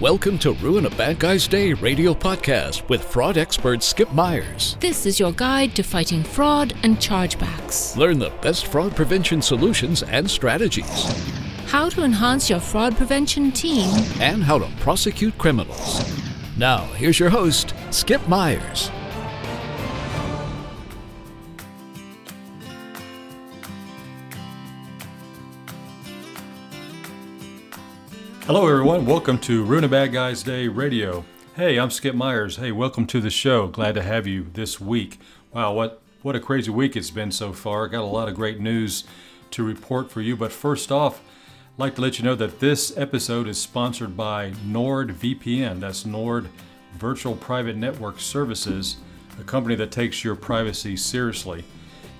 Welcome to Ruin a Bad Guy's Day radio podcast with fraud expert Skip Myers. This is your guide to fighting fraud and chargebacks. Learn the best fraud prevention solutions and strategies, How to enhance your fraud prevention team. and how to prosecute criminals. Now, here's your host, Skip Myers. Hello, everyone. Welcome to Ruin a Bad Guys Day Radio. Hey, I'm Skip Myers. Hey, welcome to the show. Glad to have you this week. Wow, what what a crazy week it's been so far. Got a lot of great news to report for you. But first off, I'd like to let you know that this episode is sponsored by NordVPN. That's Nord Virtual Private Network Services, a company that takes your privacy seriously.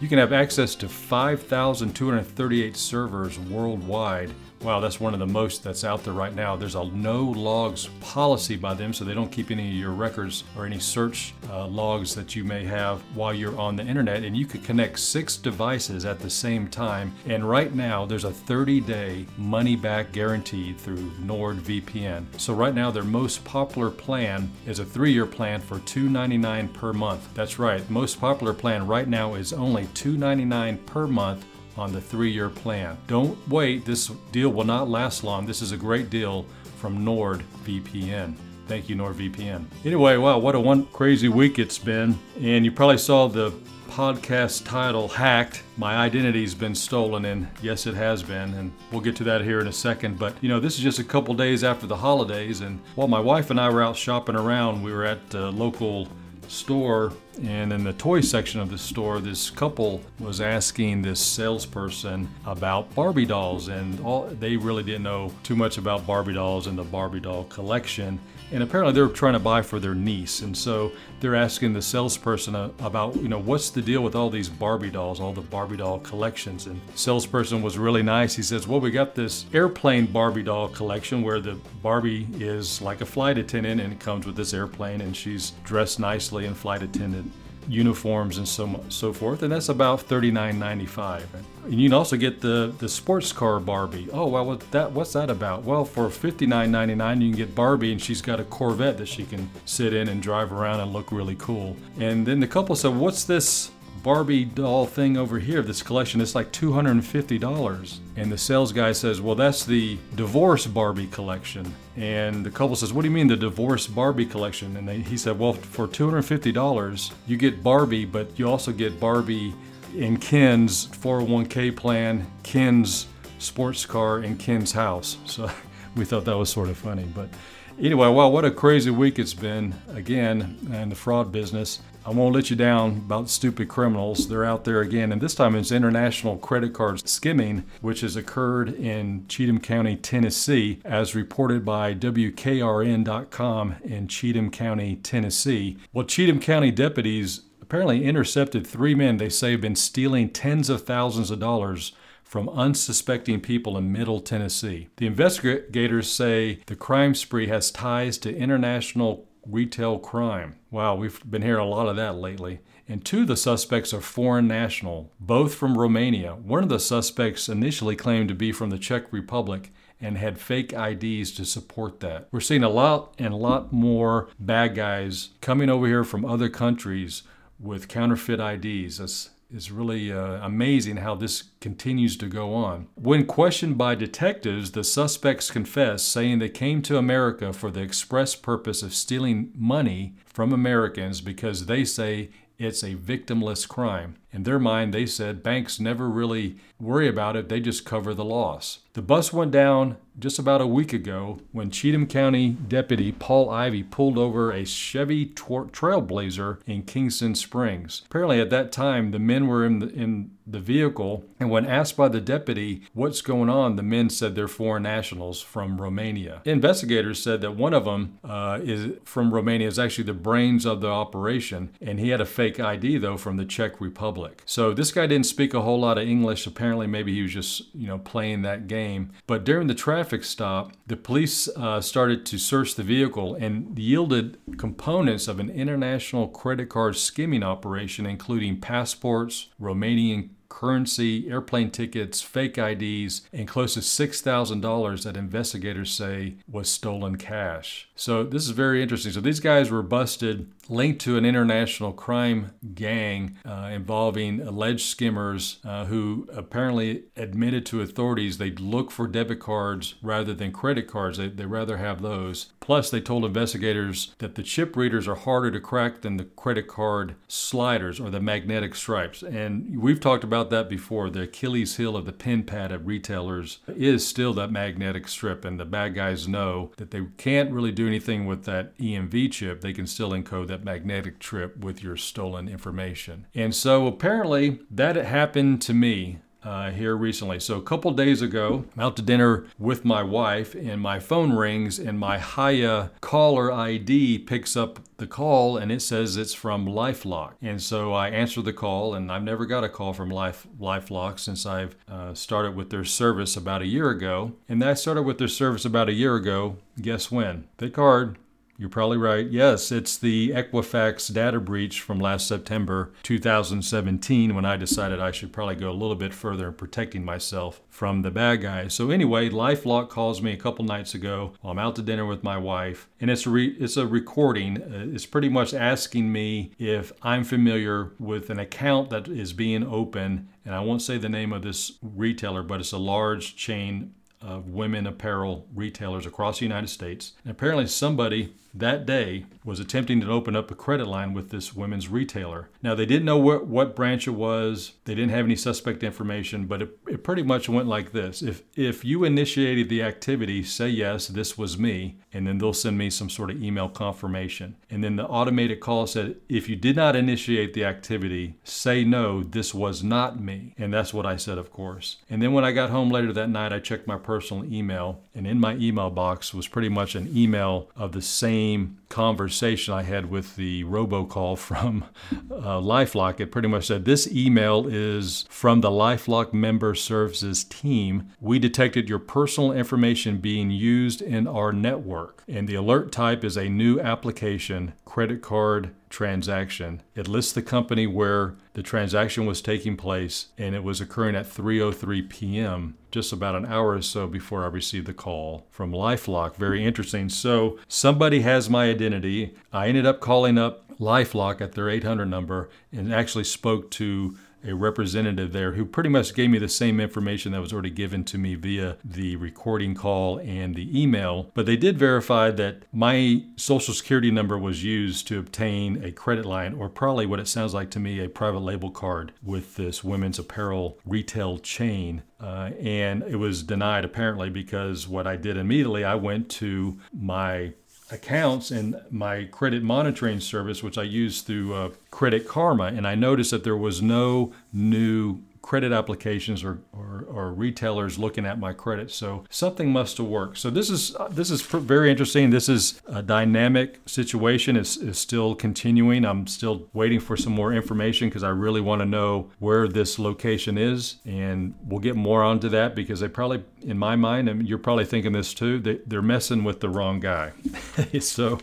You can have access to 5,238 servers worldwide. Wow, that's one of the most that's out there right now. There's a no logs policy by them, so they don't keep any of your records or any search uh, logs that you may have while you're on the internet. And you could connect six devices at the same time. And right now, there's a 30 day money back guarantee through NordVPN. So, right now, their most popular plan is a three year plan for $2.99 per month. That's right, most popular plan right now is only $2.99 per month on the three year plan. Don't wait, this deal will not last long. This is a great deal from NordVPN. Thank you, NordVPN. Anyway, wow, what a one crazy week it's been. And you probably saw the podcast title Hacked. My identity's been stolen, and yes, it has been. And we'll get to that here in a second. But you know, this is just a couple days after the holidays. And while my wife and I were out shopping around, we were at a local store and in the toy section of the store this couple was asking this salesperson about barbie dolls and all they really didn't know too much about barbie dolls and the barbie doll collection. And apparently they were trying to buy for their niece and so they're asking the salesperson uh, about you know what's the deal with all these barbie dolls all the barbie doll collections? And salesperson was really nice. He says well we got this airplane barbie doll collection where the barbie is like a flight attendant and it comes with this airplane and she's dressed nicely in flight attendant uniforms and so so forth, and that's about $39.95. And you can also get the the sports car Barbie. Oh well, what that what's that about? Well, for $59.99 you can get Barbie, and she's got a Corvette that she can sit in and drive around and look really cool. And then the couple said, "What's this?" Barbie doll thing over here, this collection, it's like $250. And the sales guy says, Well, that's the divorce Barbie collection. And the couple says, What do you mean the divorce Barbie collection? And they, he said, Well, for $250, you get Barbie, but you also get Barbie in Ken's 401k plan, Ken's sports car, and Ken's house. So we thought that was sort of funny. But anyway, wow, what a crazy week it's been again in the fraud business. I won't let you down about stupid criminals. They're out there again, and this time it's international credit card skimming, which has occurred in Cheatham County, Tennessee, as reported by WKRN.com in Cheatham County, Tennessee. Well, Cheatham County deputies apparently intercepted three men they say have been stealing tens of thousands of dollars from unsuspecting people in Middle Tennessee. The investigators say the crime spree has ties to international retail crime. Wow, we've been hearing a lot of that lately. And two of the suspects are foreign national, both from Romania. One of the suspects initially claimed to be from the Czech Republic and had fake IDs to support that. We're seeing a lot and a lot more bad guys coming over here from other countries with counterfeit IDs. That's it's really uh, amazing how this continues to go on. When questioned by detectives, the suspects confess, saying they came to America for the express purpose of stealing money from Americans because they say it's a victimless crime. In their mind, they said banks never really worry about it, they just cover the loss. The bus went down just about a week ago when Cheatham County Deputy Paul Ivy pulled over a Chevy Trailblazer in Kingston Springs. Apparently, at that time, the men were in the, in the vehicle, and when asked by the deputy what's going on, the men said they're foreign nationals from Romania. Investigators said that one of them uh, is from Romania, is actually the brains of the operation, and he had a fake ID though from the Czech Republic. So this guy didn't speak a whole lot of English. Apparently, maybe he was just you know playing that game. But during the traffic stop, the police uh, started to search the vehicle and yielded components of an international credit card skimming operation, including passports, Romanian currency, airplane tickets, fake IDs, and close to $6,000 that investigators say was stolen cash. So this is very interesting. So these guys were busted linked to an international crime gang uh, involving alleged skimmers uh, who apparently admitted to authorities they'd look for debit cards rather than credit cards. They, they rather have those. Plus, they told investigators that the chip readers are harder to crack than the credit card sliders or the magnetic stripes. And we've talked about that before. The Achilles heel of the pin pad of retailers is still that magnetic strip, and the bad guys know that they can't really do anything with that EMV chip. They can still encode that that magnetic trip with your stolen information. And so apparently that happened to me uh, here recently. So a couple days ago, I'm out to dinner with my wife, and my phone rings, and my Hiya caller ID picks up the call, and it says it's from LifeLock. And so I answer the call, and I've never got a call from Life LifeLock since I've uh, started with their service about a year ago. And I started with their service about a year ago. Guess when? The card you're probably right. Yes, it's the Equifax data breach from last September 2017 when I decided I should probably go a little bit further in protecting myself from the bad guys. So anyway, LifeLock calls me a couple nights ago while I'm out to dinner with my wife, and it's a re- it's a recording. Uh, it's pretty much asking me if I'm familiar with an account that is being open, and I won't say the name of this retailer, but it's a large chain of women apparel retailers across the United States. And apparently, somebody that day was attempting to open up a credit line with this women's retailer. Now, they didn't know what, what branch it was, they didn't have any suspect information, but it, it pretty much went like this if, if you initiated the activity, say yes, this was me, and then they'll send me some sort of email confirmation. And then the automated call said, if you did not initiate the activity, say no, this was not me. And that's what I said, of course. And then when I got home later that night, I checked my personal email, and in my email box was pretty much an email of the same conversation I had with the robocall from uh, Lifelock. It pretty much said, This email is from the Lifelock member services team. We detected your personal information being used in our network, and the alert type is a new application, credit card transaction. It lists the company where the transaction was taking place and it was occurring at 3:03 p.m. just about an hour or so before I received the call from LifeLock. Very interesting. So, somebody has my identity. I ended up calling up LifeLock at their 800 number and actually spoke to a representative there who pretty much gave me the same information that was already given to me via the recording call and the email. But they did verify that my social security number was used to obtain a credit line, or probably what it sounds like to me, a private label card with this women's apparel retail chain. Uh, and it was denied apparently because what I did immediately, I went to my accounts in my credit monitoring service, which I use through uh, Credit Karma, and I noticed that there was no new credit applications or, or, or, retailers looking at my credit. So something must have worked. So this is this is very interesting. This is a dynamic situation. It's, it's still continuing. I'm still waiting for some more information because I really want to know where this location is, and we'll get more onto that because they probably, in my mind, and you're probably thinking this too, they, they're messing with the wrong guy. so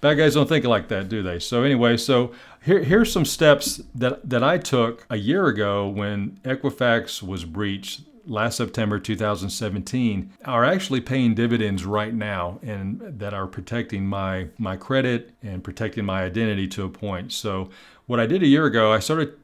bad guys don't think like that, do they? So anyway, so here, here's some steps that, that I took a year ago when Equifax was breached last September 2017 are actually paying dividends right now and that are protecting my my credit and protecting my identity to a point. So what I did a year ago, I started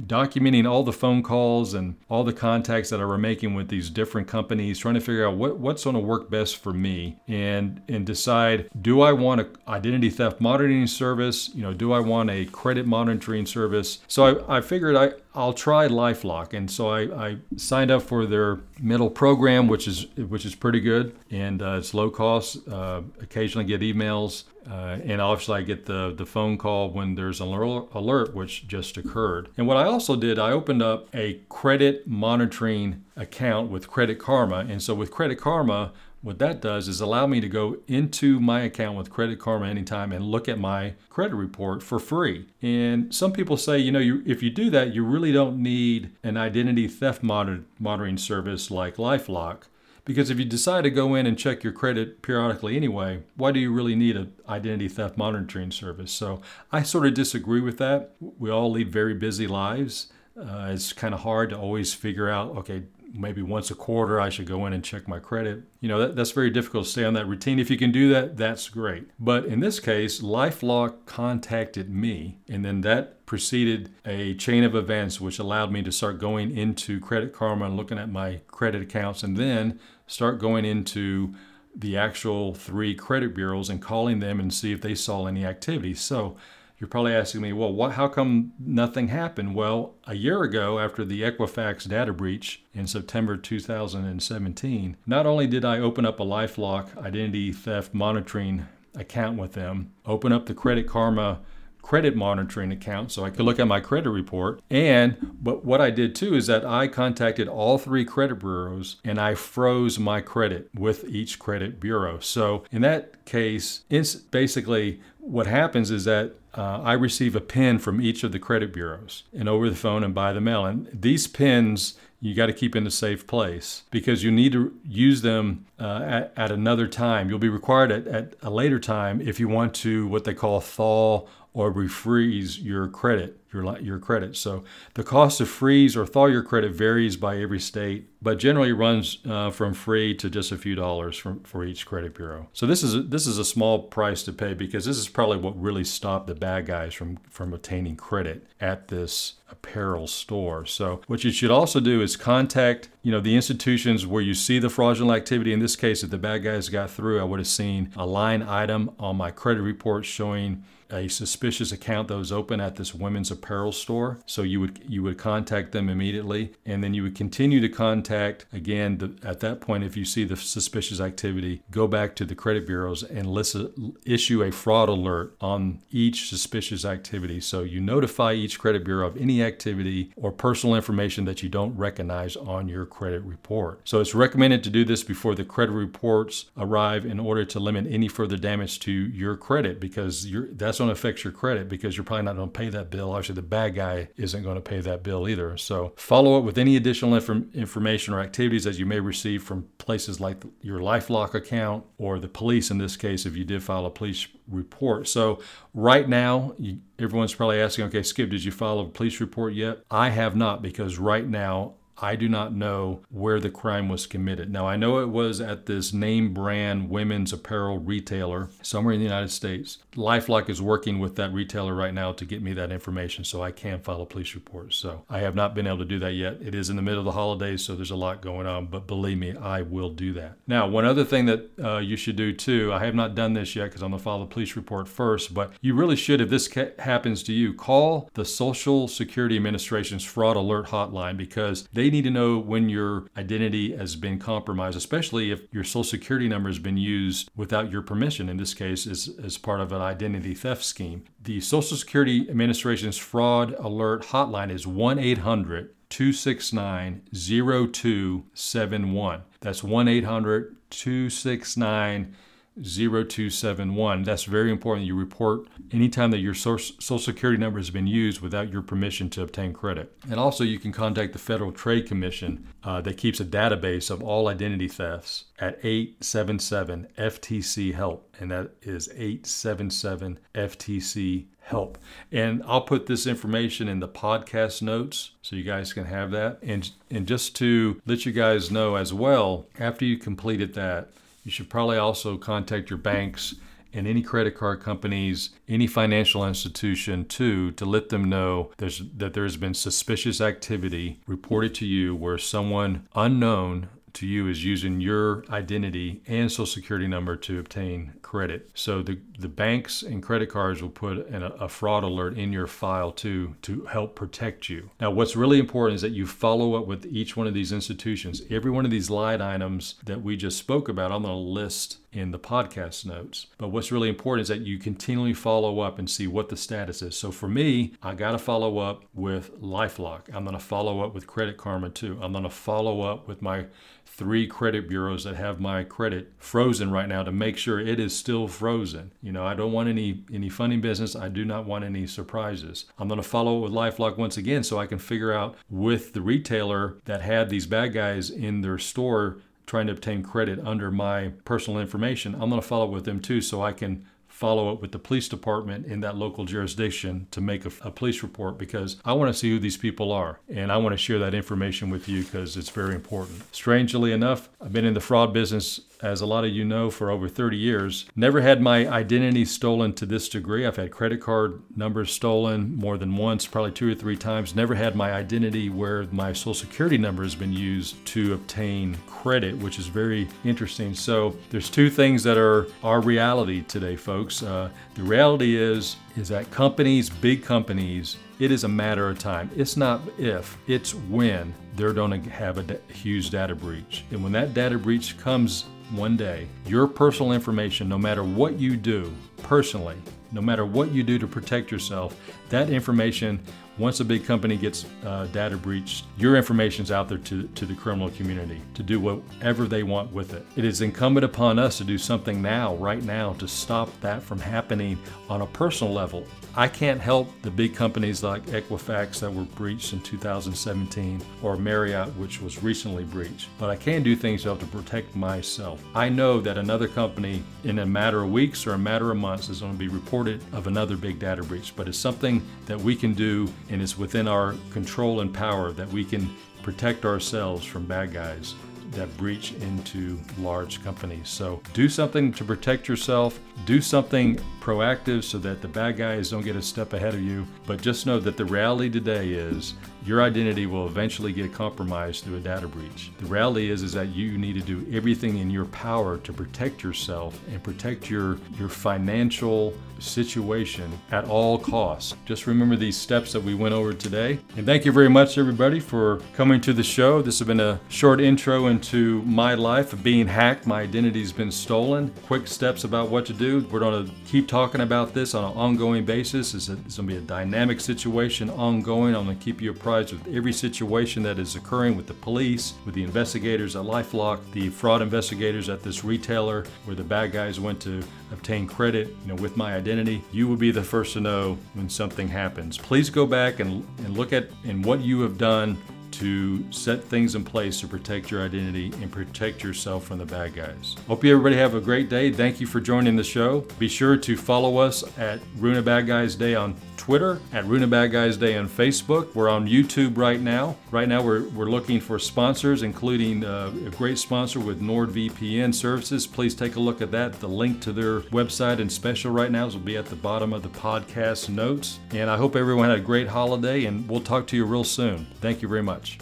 documenting all the phone calls and all the contacts that I were making with these different companies, trying to figure out what, what's going to work best for me and and decide do I want an identity theft monitoring service? You know, do I want a credit monitoring service? So I, I figured I, I'll try LifeLock, and so I, I signed up for their middle program, which is which is pretty good and uh, it's low cost. Uh, occasionally get emails uh, and obviously, I get the, the phone call when there's an alert, which just occurred. And what I also did, I opened up a credit monitoring account with Credit Karma. And so, with Credit Karma, what that does is allow me to go into my account with Credit Karma anytime and look at my credit report for free. And some people say, you know, you, if you do that, you really don't need an identity theft monitoring service like Lifelock because if you decide to go in and check your credit periodically anyway, why do you really need an identity theft monitoring service? So I sort of disagree with that. We all lead very busy lives. Uh, it's kind of hard to always figure out, okay, maybe once a quarter I should go in and check my credit. You know, that, that's very difficult to stay on that routine. If you can do that, that's great. But in this case, Lifelock contacted me, and then that preceded a chain of events which allowed me to start going into Credit Karma and looking at my credit accounts, and then start going into the actual three credit bureaus and calling them and see if they saw any activity. So you're probably asking me, well, what, how come nothing happened? Well, a year ago, after the Equifax data breach in September 2017, not only did I open up a Lifelock identity theft monitoring account with them, open up the Credit Karma credit monitoring account so I could look at my credit report. And but what I did too is that I contacted all three credit bureaus and I froze my credit with each credit bureau. So in that case, it's basically what happens is that uh, I receive a pin from each of the credit bureaus and over the phone and by the mail. And these pins you got to keep in a safe place because you need to use them uh, at, at another time. You'll be required at, at a later time if you want to what they call thaw or refreeze your credit your your credit. So the cost to freeze or thaw your credit varies by every state, but generally runs uh, from free to just a few dollars from, for each credit bureau. So this is a, this is a small price to pay because this is probably what really stopped the bad guys from from obtaining credit at this apparel store. So what you should also do is contact you know the institutions where you see the fraudulent activity. In this case, if the bad guys got through, I would have seen a line item on my credit report showing a suspicious account that was open at this women's apparel store. So you would you would contact them immediately, and then you would continue to contact again. The, at that point, if you see the suspicious activity, go back to the credit bureaus and list, issue a fraud alert on each suspicious activity. So you notify each credit bureau of any activity or personal information that you don't recognize on your credit report. So it's recommended to do this before the credit reports arrive in order to limit any further damage to your credit because that's going to affect your credit because you're probably not going to pay that bill. Obviously, the bad guy isn't going to pay that bill either. So follow up with any additional inf- information or activities that you may receive from places like your LifeLock account or the police in this case if you did file a police report. So right now, you, everyone's probably asking, okay, Skip, did you file a police report yet? I have not because right now I do not know where the crime was committed. Now, I know it was at this name brand women's apparel retailer somewhere in the United States. Lifelock is working with that retailer right now to get me that information so I can file a police report. So I have not been able to do that yet. It is in the middle of the holidays, so there's a lot going on, but believe me, I will do that. Now, one other thing that uh, you should do too, I have not done this yet because I'm going to file a police report first, but you really should, if this ca- happens to you, call the Social Security Administration's fraud alert hotline because they need to know when your identity has been compromised, especially if your social security number has been used without your permission. In this case, as, as part of an identity theft scheme. The Social Security Administration's fraud alert hotline is 1 800 269 0271. That's 1 800 269 0271. That's very important. You report anytime that your social security number has been used without your permission to obtain credit. And also, you can contact the Federal Trade Commission uh, that keeps a database of all identity thefts at 877 FTC Help. And that is 877 FTC help. And I'll put this information in the podcast notes so you guys can have that. And and just to let you guys know as well, after you completed that, you should probably also contact your banks and any credit card companies, any financial institution too, to let them know that there's been suspicious activity reported to you where someone unknown to you is using your identity and social security number to obtain credit. So the, the banks and credit cards will put an, a fraud alert in your file too to help protect you. Now, what's really important is that you follow up with each one of these institutions. Every one of these line items that we just spoke about, I'm going to list in the podcast notes. But what's really important is that you continually follow up and see what the status is. So for me, I got to follow up with Lifelock. I'm going to follow up with Credit Karma too. I'm going to follow up with my three credit bureaus that have my credit frozen right now to make sure it is still frozen. You know, I don't want any any funding business. I do not want any surprises. I'm going to follow it with LifeLock once again so I can figure out with the retailer that had these bad guys in their store trying to obtain credit under my personal information. I'm going to follow with them too so I can follow up with the police department in that local jurisdiction to make a, a police report because I want to see who these people are and I want to share that information with you because it's very important. Strangely enough, I've been in the fraud business as a lot of you know, for over 30 years. Never had my identity stolen to this degree. I've had credit card numbers stolen more than once, probably two or three times. Never had my identity where my social security number has been used to obtain credit, which is very interesting. So there's two things that are our reality today, folks. Uh, the reality is is that companies, big companies, it is a matter of time. It's not if, it's when they're going to have a huge data breach. And when that data breach comes one day, your personal information, no matter what you do personally, no matter what you do to protect yourself, that information once a big company gets uh, data breached, your information is out there to, to the criminal community to do whatever they want with it. It is incumbent upon us to do something now, right now, to stop that from happening on a personal level. I can't help the big companies like Equifax that were breached in 2017 or Marriott, which was recently breached, but I can do things to help to protect myself. I know that another company in a matter of weeks or a matter of months is going to be reported of another big data breach, but it's something that we can do and it's within our control and power that we can protect ourselves from bad guys that breach into large companies. So do something to protect yourself, do something proactive so that the bad guys don't get a step ahead of you. But just know that the reality today is your identity will eventually get compromised through a data breach. The reality is is that you need to do everything in your power to protect yourself and protect your your financial situation at all costs. Just remember these steps that we went over today. And thank you very much everybody for coming to the show. This has been a short intro into my life of being hacked. My identity's been stolen. Quick steps about what to do. We're going to keep talking about this on an ongoing basis. It's, it's going to be a dynamic situation ongoing. I'm going to keep you apprised with every situation that is occurring with the police, with the investigators at Lifelock, the fraud investigators at this retailer where the bad guys went to obtain credit, you know, with my identity. You will be the first to know when something happens. Please go back and, and look at and what you have done to set things in place to protect your identity and protect yourself from the bad guys. Hope you everybody have a great day. Thank you for joining the show. Be sure to follow us at Ruin a Bad Guys Day on Twitter, at Ruin a Bad Guys Day on Facebook. We're on YouTube right now. Right now, we're, we're looking for sponsors, including uh, a great sponsor with NordVPN services. Please take a look at that. The link to their website and special right now will be at the bottom of the podcast notes. And I hope everyone had a great holiday, and we'll talk to you real soon. Thank you very much.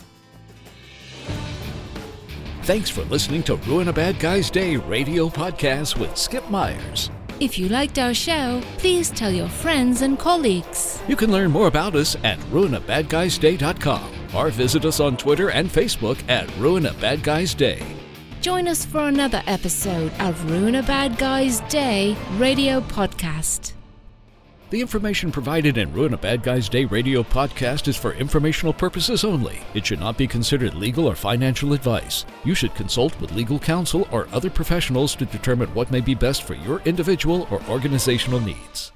Thanks for listening to Ruin a Bad Guy's Day radio podcast with Skip Myers. If you liked our show, please tell your friends and colleagues. You can learn more about us at ruinabadguysday.com or visit us on Twitter and Facebook at Ruin a Bad Guy's Day. Join us for another episode of Ruin a Bad Guy's Day radio podcast. The information provided in Ruin a Bad Guy's Day radio podcast is for informational purposes only. It should not be considered legal or financial advice. You should consult with legal counsel or other professionals to determine what may be best for your individual or organizational needs.